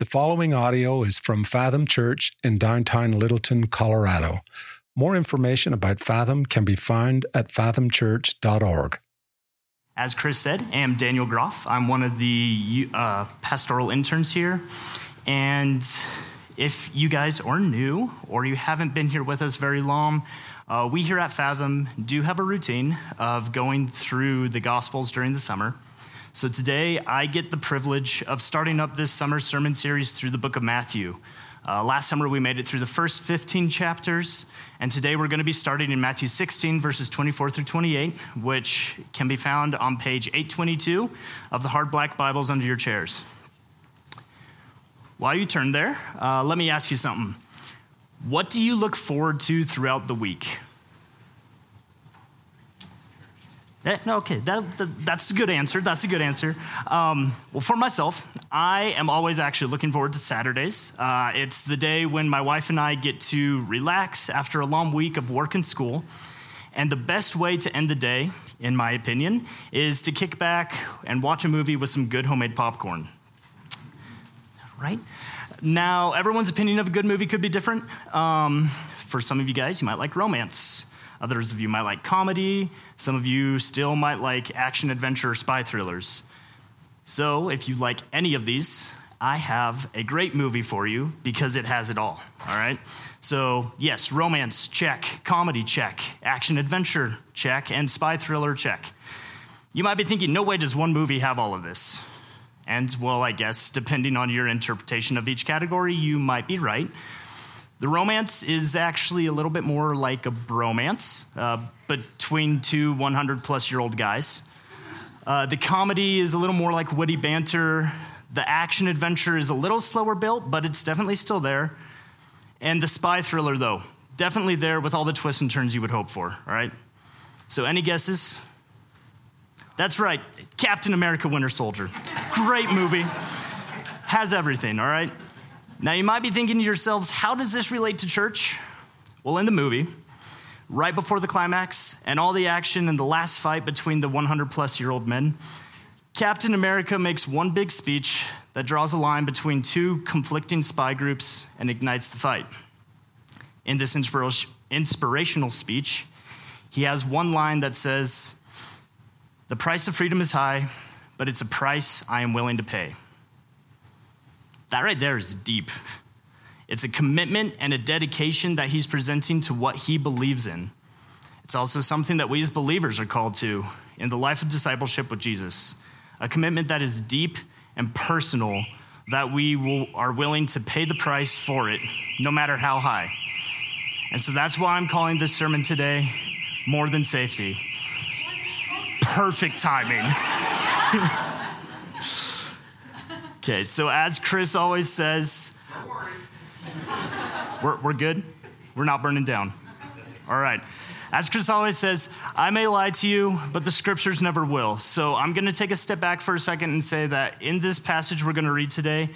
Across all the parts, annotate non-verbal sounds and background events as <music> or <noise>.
The following audio is from Fathom Church in downtown Littleton, Colorado. More information about Fathom can be found at fathomchurch.org. As Chris said, I am Daniel Groff. I'm one of the uh, pastoral interns here. And if you guys are new or you haven't been here with us very long, uh, we here at Fathom do have a routine of going through the Gospels during the summer. So today I get the privilege of starting up this summer sermon series through the book of Matthew. Uh, last summer we made it through the first 15 chapters, and today we're going to be starting in Matthew 16, verses 24 through 28, which can be found on page 822 of the hard black Bibles under your chairs. While you turn there, uh, let me ask you something. What do you look forward to throughout the week? Okay, that, that, that's a good answer. That's a good answer. Um, well, for myself, I am always actually looking forward to Saturdays. Uh, it's the day when my wife and I get to relax after a long week of work and school. And the best way to end the day, in my opinion, is to kick back and watch a movie with some good homemade popcorn. Right? Now, everyone's opinion of a good movie could be different. Um, for some of you guys, you might like romance. Others of you might like comedy. Some of you still might like action, adventure, spy thrillers. So, if you like any of these, I have a great movie for you because it has it all. All right? So, yes, romance, check. Comedy, check. Action, adventure, check. And spy thriller, check. You might be thinking, no way does one movie have all of this. And, well, I guess depending on your interpretation of each category, you might be right. The romance is actually a little bit more like a bromance uh, between two 100 plus year old guys. Uh, the comedy is a little more like witty banter. The action adventure is a little slower built, but it's definitely still there. And the spy thriller, though, definitely there with all the twists and turns you would hope for, all right? So, any guesses? That's right, Captain America Winter Soldier. Great movie. Has everything, all right? Now, you might be thinking to yourselves, how does this relate to church? Well, in the movie, right before the climax and all the action and the last fight between the 100 plus year old men, Captain America makes one big speech that draws a line between two conflicting spy groups and ignites the fight. In this inspirational speech, he has one line that says, The price of freedom is high, but it's a price I am willing to pay. That right there is deep. It's a commitment and a dedication that he's presenting to what he believes in. It's also something that we as believers are called to in the life of discipleship with Jesus. A commitment that is deep and personal, that we will, are willing to pay the price for it, no matter how high. And so that's why I'm calling this sermon today More Than Safety. Perfect timing. <laughs> Okay, so as Chris always says, we're, we're good? We're not burning down. All right. As Chris always says, I may lie to you, but the scriptures never will. So I'm going to take a step back for a second and say that in this passage we're going to read today,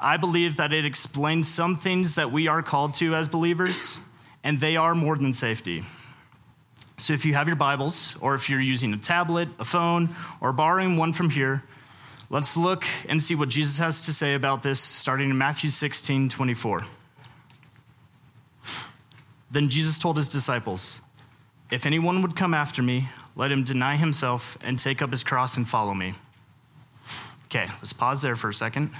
I believe that it explains some things that we are called to as believers, and they are more than safety. So if you have your Bibles, or if you're using a tablet, a phone, or borrowing one from here, Let's look and see what Jesus has to say about this, starting in Matthew 16 24. Then Jesus told his disciples, If anyone would come after me, let him deny himself and take up his cross and follow me. Okay, let's pause there for a second,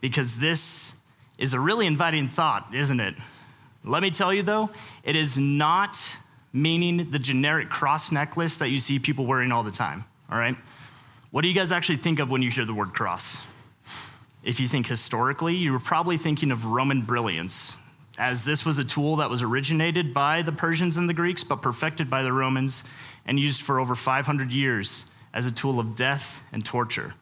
because this is a really inviting thought, isn't it? Let me tell you though, it is not meaning the generic cross necklace that you see people wearing all the time, all right? What do you guys actually think of when you hear the word cross? If you think historically, you were probably thinking of Roman brilliance, as this was a tool that was originated by the Persians and the Greeks, but perfected by the Romans and used for over 500 years as a tool of death and torture.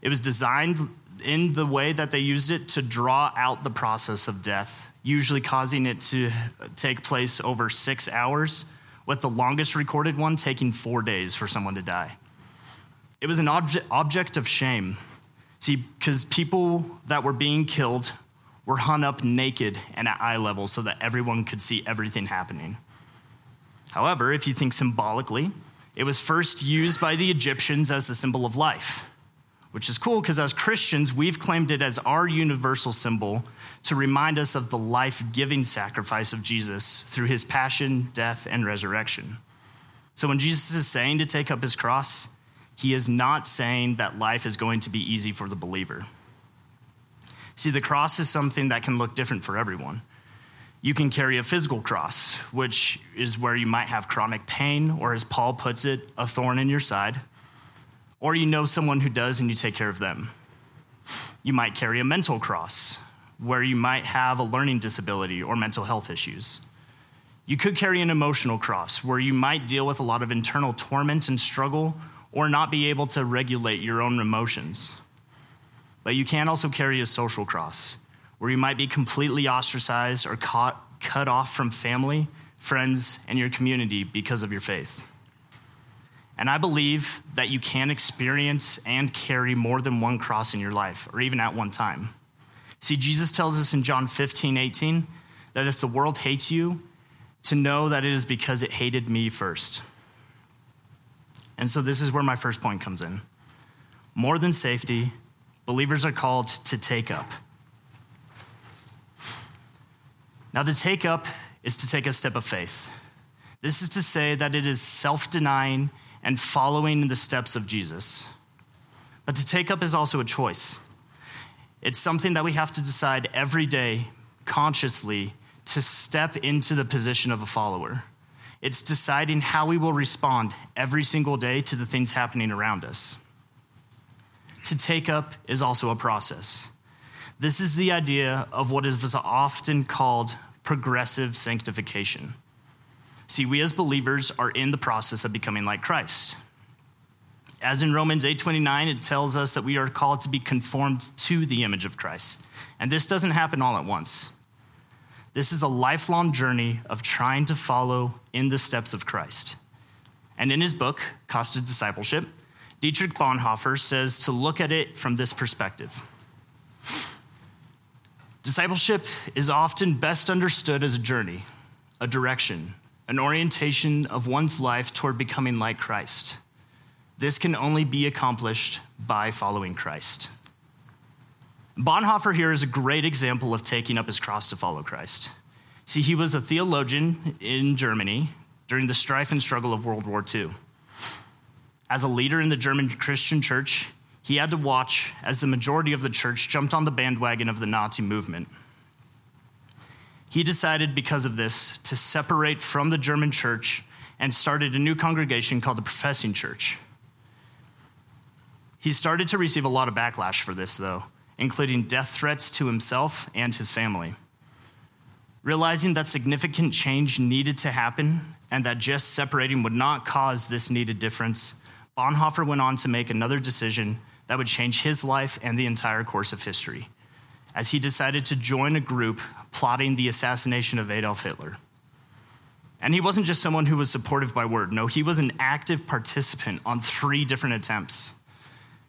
It was designed in the way that they used it to draw out the process of death, usually causing it to take place over six hours, with the longest recorded one taking four days for someone to die. It was an obje- object of shame. See, because people that were being killed were hung up naked and at eye level so that everyone could see everything happening. However, if you think symbolically, it was first used by the Egyptians as a symbol of life, which is cool because as Christians, we've claimed it as our universal symbol to remind us of the life giving sacrifice of Jesus through his passion, death, and resurrection. So when Jesus is saying to take up his cross, he is not saying that life is going to be easy for the believer. See, the cross is something that can look different for everyone. You can carry a physical cross, which is where you might have chronic pain, or as Paul puts it, a thorn in your side. Or you know someone who does and you take care of them. You might carry a mental cross, where you might have a learning disability or mental health issues. You could carry an emotional cross, where you might deal with a lot of internal torment and struggle or not be able to regulate your own emotions. But you can also carry a social cross, where you might be completely ostracized or caught, cut off from family, friends, and your community because of your faith. And I believe that you can experience and carry more than one cross in your life, or even at one time. See, Jesus tells us in John 15, 18, that if the world hates you, to know that it is because it hated me first. And so this is where my first point comes in. More than safety, believers are called to take up. Now, to take up is to take a step of faith. This is to say that it is self denying and following the steps of Jesus. But to take up is also a choice. It's something that we have to decide every day consciously to step into the position of a follower. It's deciding how we will respond every single day to the things happening around us. To take up is also a process. This is the idea of what is often called progressive sanctification. See, we as believers are in the process of becoming like Christ. As in Romans 8:29 it tells us that we are called to be conformed to the image of Christ. And this doesn't happen all at once. This is a lifelong journey of trying to follow in the steps of Christ. And in his book, Cost of Discipleship, Dietrich Bonhoeffer says to look at it from this perspective. Discipleship is often best understood as a journey, a direction, an orientation of one's life toward becoming like Christ. This can only be accomplished by following Christ. Bonhoeffer here is a great example of taking up his cross to follow Christ. See, he was a theologian in Germany during the strife and struggle of World War II. As a leader in the German Christian church, he had to watch as the majority of the church jumped on the bandwagon of the Nazi movement. He decided, because of this, to separate from the German church and started a new congregation called the Professing Church. He started to receive a lot of backlash for this, though, including death threats to himself and his family. Realizing that significant change needed to happen and that just separating would not cause this needed difference, Bonhoeffer went on to make another decision that would change his life and the entire course of history, as he decided to join a group plotting the assassination of Adolf Hitler. And he wasn't just someone who was supportive by word. No, he was an active participant on three different attempts.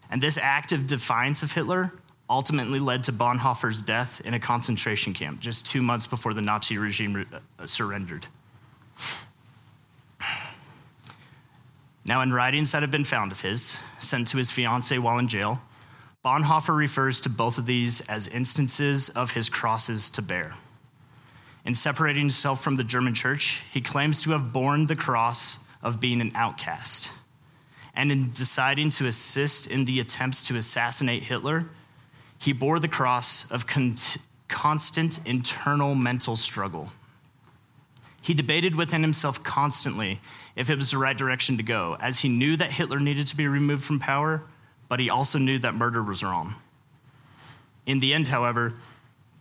And this active defiance of Hitler ultimately led to Bonhoeffer's death in a concentration camp just two months before the Nazi regime uh, surrendered. Now, in writings that have been found of his, sent to his fiancee while in jail, Bonhoeffer refers to both of these as instances of his crosses to bear. In separating himself from the German church, he claims to have borne the cross of being an outcast. And in deciding to assist in the attempts to assassinate Hitler, he bore the cross of con- constant internal mental struggle. He debated within himself constantly if it was the right direction to go, as he knew that Hitler needed to be removed from power, but he also knew that murder was wrong. In the end, however,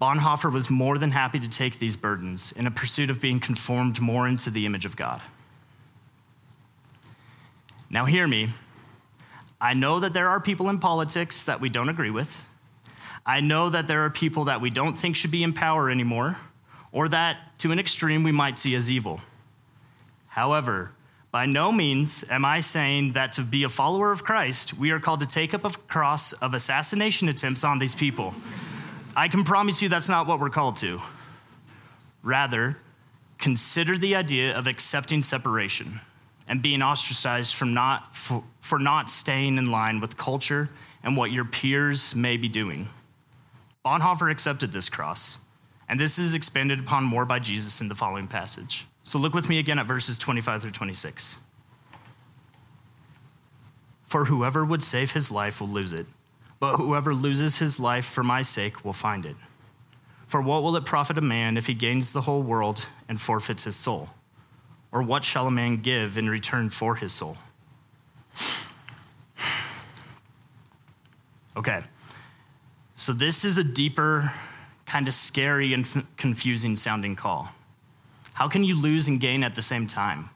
Bonhoeffer was more than happy to take these burdens in a pursuit of being conformed more into the image of God. Now, hear me. I know that there are people in politics that we don't agree with. I know that there are people that we don't think should be in power anymore, or that, to an extreme, we might see as evil. However, by no means am I saying that to be a follower of Christ, we are called to take up a cross of assassination attempts on these people. I can promise you that's not what we're called to. Rather, consider the idea of accepting separation and being ostracized from not, for, for not staying in line with culture and what your peers may be doing. Bonhoeffer accepted this cross, and this is expanded upon more by Jesus in the following passage. So look with me again at verses 25 through 26. For whoever would save his life will lose it, but whoever loses his life for my sake will find it. For what will it profit a man if he gains the whole world and forfeits his soul? Or what shall a man give in return for his soul? <sighs> Okay, so this is a deeper, kind of scary and f- confusing sounding call. How can you lose and gain at the same time?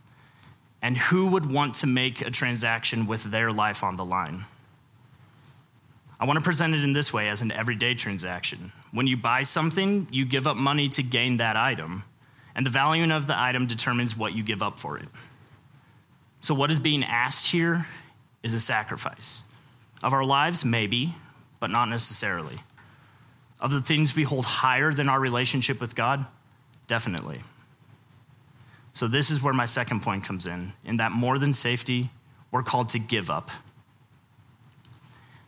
And who would want to make a transaction with their life on the line? I want to present it in this way as an everyday transaction. When you buy something, you give up money to gain that item, and the value of the item determines what you give up for it. So, what is being asked here is a sacrifice. Of our lives, maybe, but not necessarily. Of the things we hold higher than our relationship with God, definitely. So, this is where my second point comes in, in that more than safety, we're called to give up.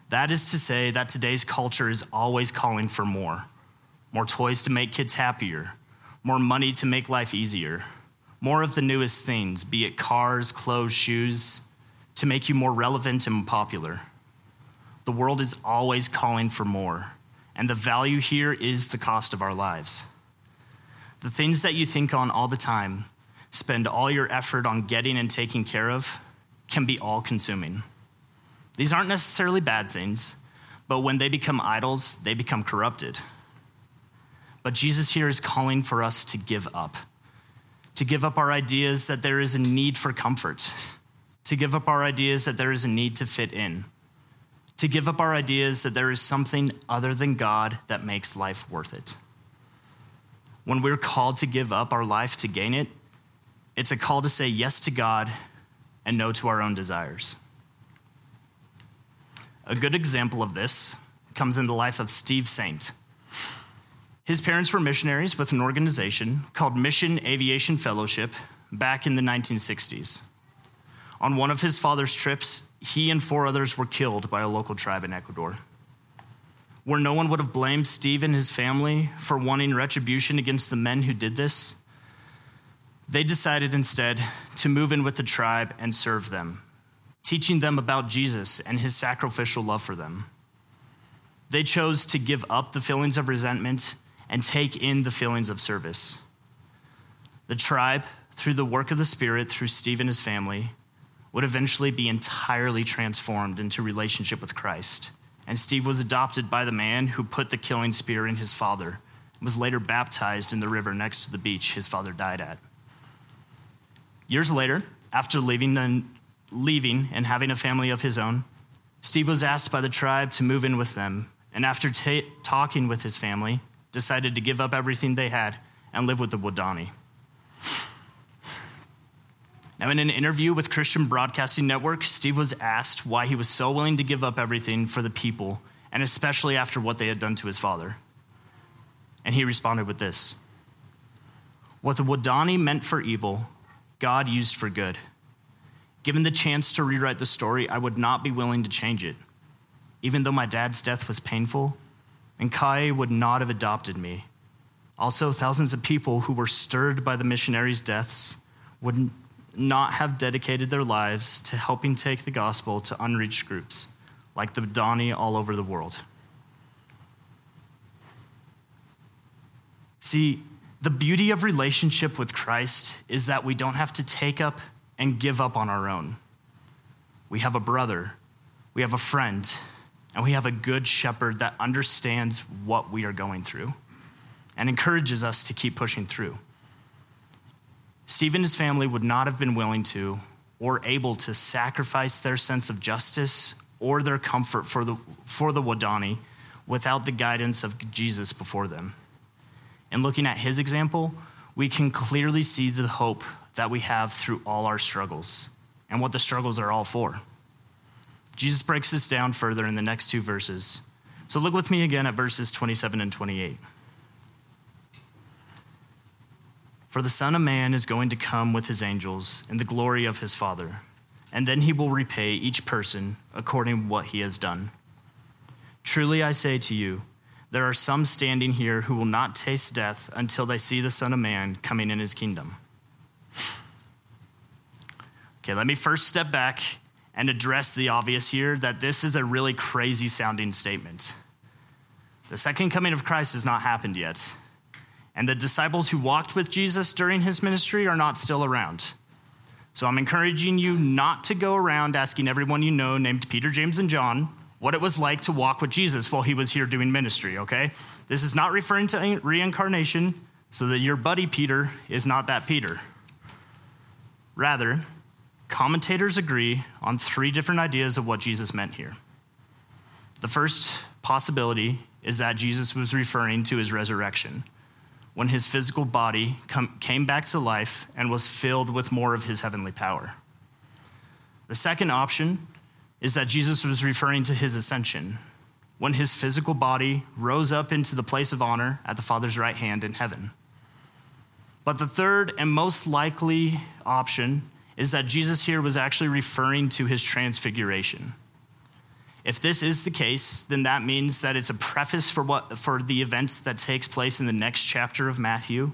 That is to say, that today's culture is always calling for more more toys to make kids happier, more money to make life easier, more of the newest things, be it cars, clothes, shoes, to make you more relevant and popular. The world is always calling for more, and the value here is the cost of our lives. The things that you think on all the time, spend all your effort on getting and taking care of, can be all consuming. These aren't necessarily bad things, but when they become idols, they become corrupted. But Jesus here is calling for us to give up, to give up our ideas that there is a need for comfort, to give up our ideas that there is a need to fit in to give up our ideas that there is something other than God that makes life worth it. When we're called to give up our life to gain it, it's a call to say yes to God and no to our own desires. A good example of this comes in the life of Steve Saint. His parents were missionaries with an organization called Mission Aviation Fellowship back in the 1960s. On one of his father's trips, he and four others were killed by a local tribe in Ecuador. Where no one would have blamed Steve and his family for wanting retribution against the men who did this, they decided instead to move in with the tribe and serve them, teaching them about Jesus and his sacrificial love for them. They chose to give up the feelings of resentment and take in the feelings of service. The tribe, through the work of the Spirit, through Steve and his family, would eventually be entirely transformed into relationship with Christ. And Steve was adopted by the man who put the killing spear in his father and was later baptized in the river next to the beach his father died at. Years later, after leaving and, leaving and having a family of his own, Steve was asked by the tribe to move in with them, and after ta- talking with his family, decided to give up everything they had and live with the Wadani. Now, in an interview with Christian Broadcasting Network, Steve was asked why he was so willing to give up everything for the people, and especially after what they had done to his father. And he responded with this What the Wadani meant for evil, God used for good. Given the chance to rewrite the story, I would not be willing to change it. Even though my dad's death was painful, Mincaye would not have adopted me. Also, thousands of people who were stirred by the missionaries' deaths would not have dedicated their lives to helping take the gospel to unreached groups like the Wadani all over the world. See, the beauty of relationship with Christ is that we don't have to take up and give up on our own. We have a brother, we have a friend, and we have a good shepherd that understands what we are going through and encourages us to keep pushing through. Steve and his family would not have been willing to or able to sacrifice their sense of justice or their comfort for the, for the Wadani without the guidance of Jesus before them. And looking at his example, we can clearly see the hope that we have through all our struggles and what the struggles are all for. Jesus breaks this down further in the next two verses. So look with me again at verses 27 and 28. For the Son of Man is going to come with his angels in the glory of his Father, and then he will repay each person according to what he has done. Truly I say to you, there are some standing here who will not taste death until they see the Son of Man coming in his kingdom. Okay, let me first step back and address the obvious here that this is a really crazy sounding statement. The second coming of Christ has not happened yet, and the disciples who walked with Jesus during his ministry are not still around. So I'm encouraging you not to go around asking everyone you know, named Peter, James, and John, what it was like to walk with Jesus while he was here doing ministry, okay? This is not referring to reincarnation, so that your buddy Peter is not that Peter. Rather, commentators agree on three different ideas of what Jesus meant here. The first possibility is that Jesus was referring to his resurrection, when his physical body came back to life and was filled with more of his heavenly power. The second option is that Jesus was referring to his ascension, when his physical body rose up into the place of honor at the Father's right hand in heaven. But the third and most likely option is that Jesus here was actually referring to his transfiguration. If this is the case, then that means that it's a preface for what for the events that takes place in the next chapter of Matthew,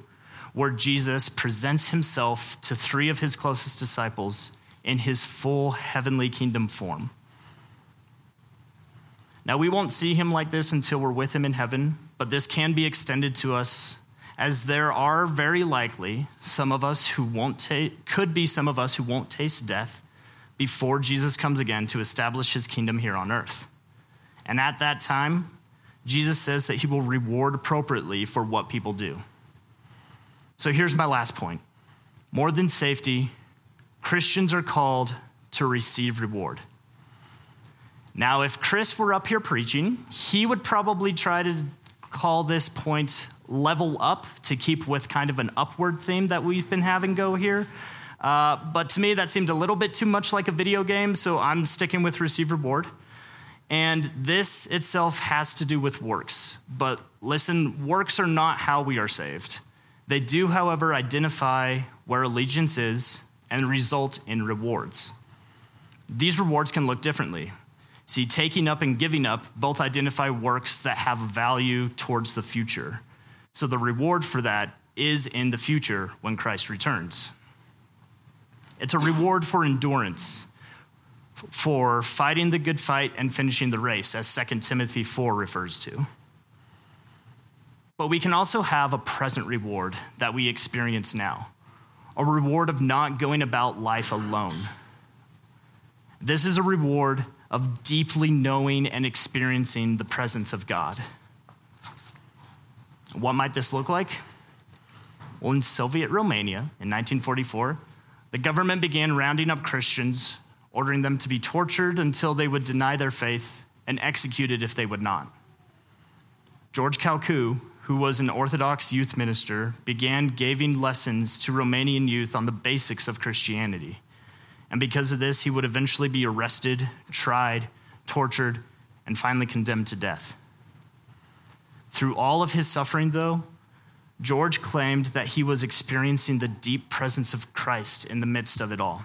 where Jesus presents himself to three of his closest disciples in his full heavenly kingdom form. Now, we won't see him like this until we're with him in heaven, but this can be extended to us as there are very likely some of us who won't take, could be some of us who won't taste death before Jesus comes again to establish his kingdom here on earth. And at that time, Jesus says that he will reward appropriately for what people do. So here's my last point more than safety, Christians are called to receive reward. Now, if Chris were up here preaching, he would probably try to call this point level up to keep with kind of an upward theme that we've been having go here. Uh, but to me, that seemed a little bit too much like a video game, so I'm sticking with receiver board. And this itself has to do with works. But listen, works are not how we are saved. They do, however, identify where allegiance is and result in rewards. These rewards can look differently. See, taking up and giving up both identify works that have value towards the future. So the reward for that is in the future when Christ returns. It's a reward for endurance, for fighting the good fight and finishing the race, as 2 Timothy 4 refers to. But we can also have a present reward that we experience now a reward of not going about life alone. This is a reward of deeply knowing and experiencing the presence of God. What might this look like? Well, in Soviet Romania in 1944, the government began rounding up Christians, ordering them to be tortured until they would deny their faith and executed if they would not. George Calciu, who was an Orthodox youth minister, began giving lessons to Romanian youth on the basics of Christianity. And because of this, he would eventually be arrested, tried, tortured, and finally condemned to death. Through all of his suffering, though, George claimed that he was experiencing the deep presence of Christ in the midst of it all.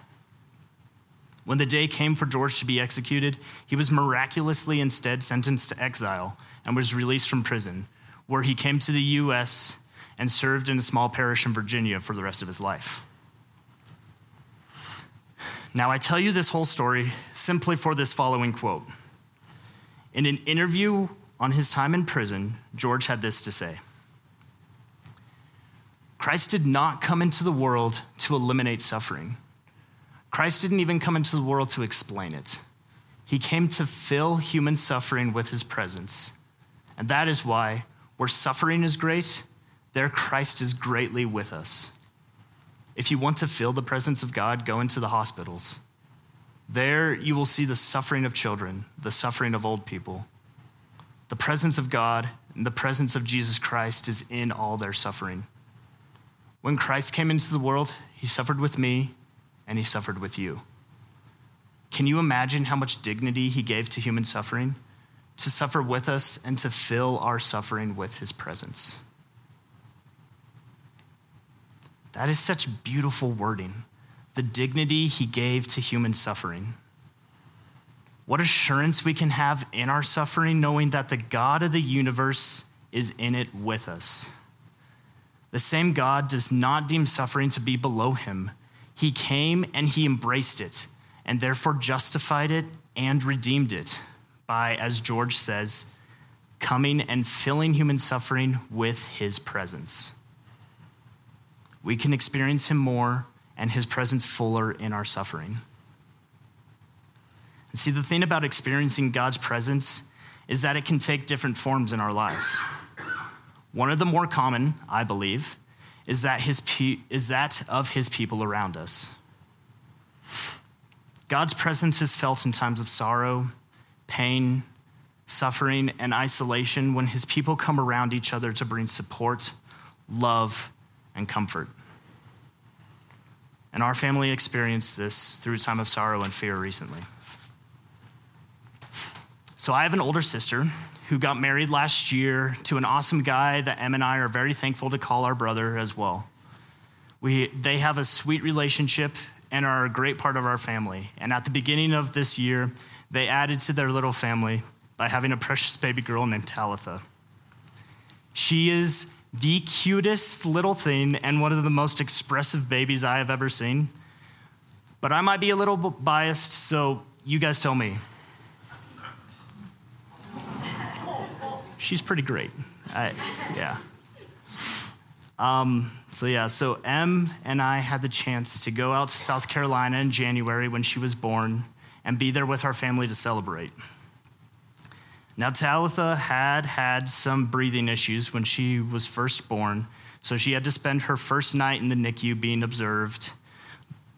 When the day came for George to be executed, he was miraculously instead sentenced to exile and was released from prison where he came to the U.S. and served in a small parish in Virginia for the rest of his life. Now, I tell you this whole story simply for this following quote. In an interview on his time in prison, George had this to say Christ did not come into the world to eliminate suffering. Christ didn't even come into the world to explain it. He came to fill human suffering with his presence. And that is why where suffering is great, there Christ is greatly with us. If you want to feel the presence of God, go into the hospitals. There you will see the suffering of children, the suffering of old people. The presence of God and the presence of Jesus Christ is in all their suffering. When Christ came into the world, he suffered with me and he suffered with you. Can you imagine how much dignity he gave to human suffering? to suffer with us and to fill our suffering with his presence. That is such beautiful wording. The dignity he gave to human suffering. What assurance we can have in our suffering, knowing that the God of the universe is in it with us. The same God does not deem suffering to be below him. He came and he embraced it, and therefore justified it and redeemed it by, as George says, coming and filling human suffering with his presence. We can experience him more and his presence fuller in our suffering. See, the thing about experiencing God's presence is that it can take different forms in our lives. One of the more common, I believe, is that, his pe- is that of his people around us. God's presence is felt in times of sorrow, pain, suffering, and isolation when his people come around each other to bring support, love, and comfort. And our family experienced this through a time of sorrow and fear recently. So I have an older sister who got married last year to an awesome guy that Em and I are very thankful to call our brother as well. We, they have a sweet relationship and are a great part of our family. And at the beginning of this year, they added to their little family by having a precious baby girl named Talitha. She is the cutest little thing and one of the most expressive babies I have ever seen. But I might be a little biased, so you guys tell me. She's pretty great. I, yeah. Um, so, yeah, so Em and I had the chance to go out to South Carolina in January when she was born and be there with our family to celebrate. Now, Talitha had had some breathing issues when she was first born, so she had to spend her first night in the NICU being observed,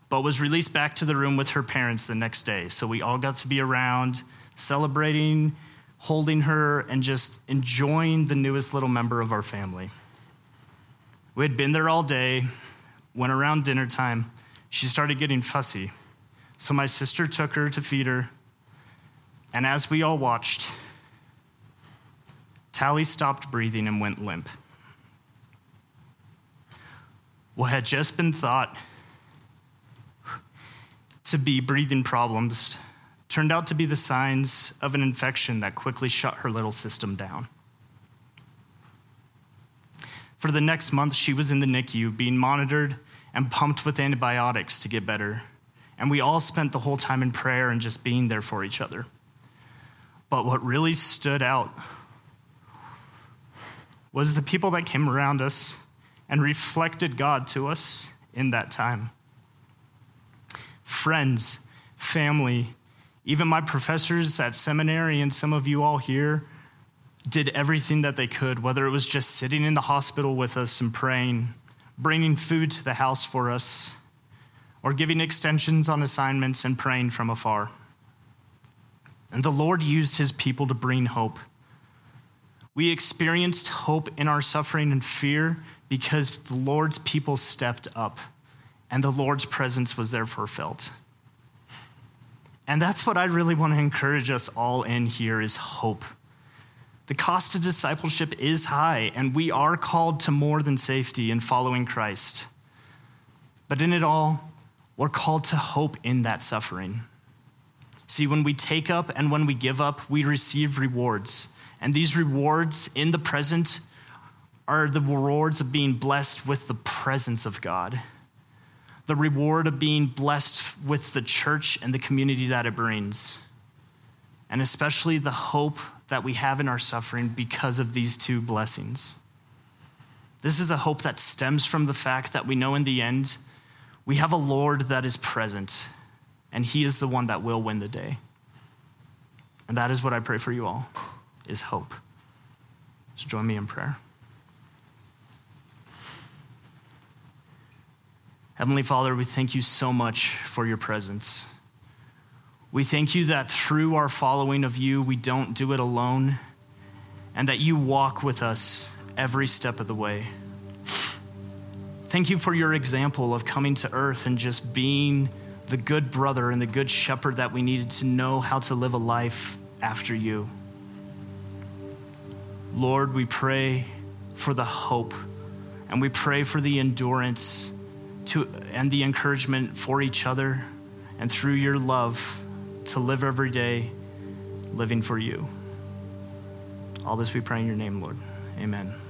but was released back to the room with her parents the next day. So we all got to be around celebrating, holding her, and just enjoying the newest little member of our family. We had been there all day. When around dinner time, she started getting fussy. So my sister took her to feed her. And as we all watched, Tally stopped breathing and went limp. What had just been thought to be breathing problems turned out to be the signs of an infection that quickly shut her little system down. For the next month, she was in the NICU being monitored and pumped with antibiotics to get better. And we all spent the whole time in prayer and just being there for each other. But what really stood out was the people that came around us and reflected God to us in that time. Friends, family, even my professors at seminary, and some of you all here did everything that they could, whether it was just sitting in the hospital with us and praying, bringing food to the house for us, or giving extensions on assignments and praying from afar. And the Lord used his people to bring hope we experienced hope in our suffering and fear because the Lord's people stepped up and the Lord's presence was therefore felt. And that's what I really want to encourage us all in here is hope. The cost of discipleship is high, and we are called to more than safety in following Christ. But in it all, we're called to hope in that suffering. See, when we take up and when we give up, we receive rewards. And these rewards in the present are the rewards of being blessed with the presence of God, the reward of being blessed with the church and the community that it brings, and especially the hope that we have in our suffering because of these two blessings. This is a hope that stems from the fact that we know in the end we have a Lord that is present, and He is the one that will win the day. And that is what I pray for you all is hope. So join me in prayer. Heavenly Father, we thank you so much for your presence. We thank you that through our following of you, we don't do it alone, and that you walk with us every step of the way. Thank you for your example of coming to earth and just being the good brother and the good shepherd that we needed to know how to live a life after you. Lord, we pray for the hope and we pray for the endurance to, and the encouragement for each other and through your love to live every day living for you. All this we pray in your name, Lord. Amen.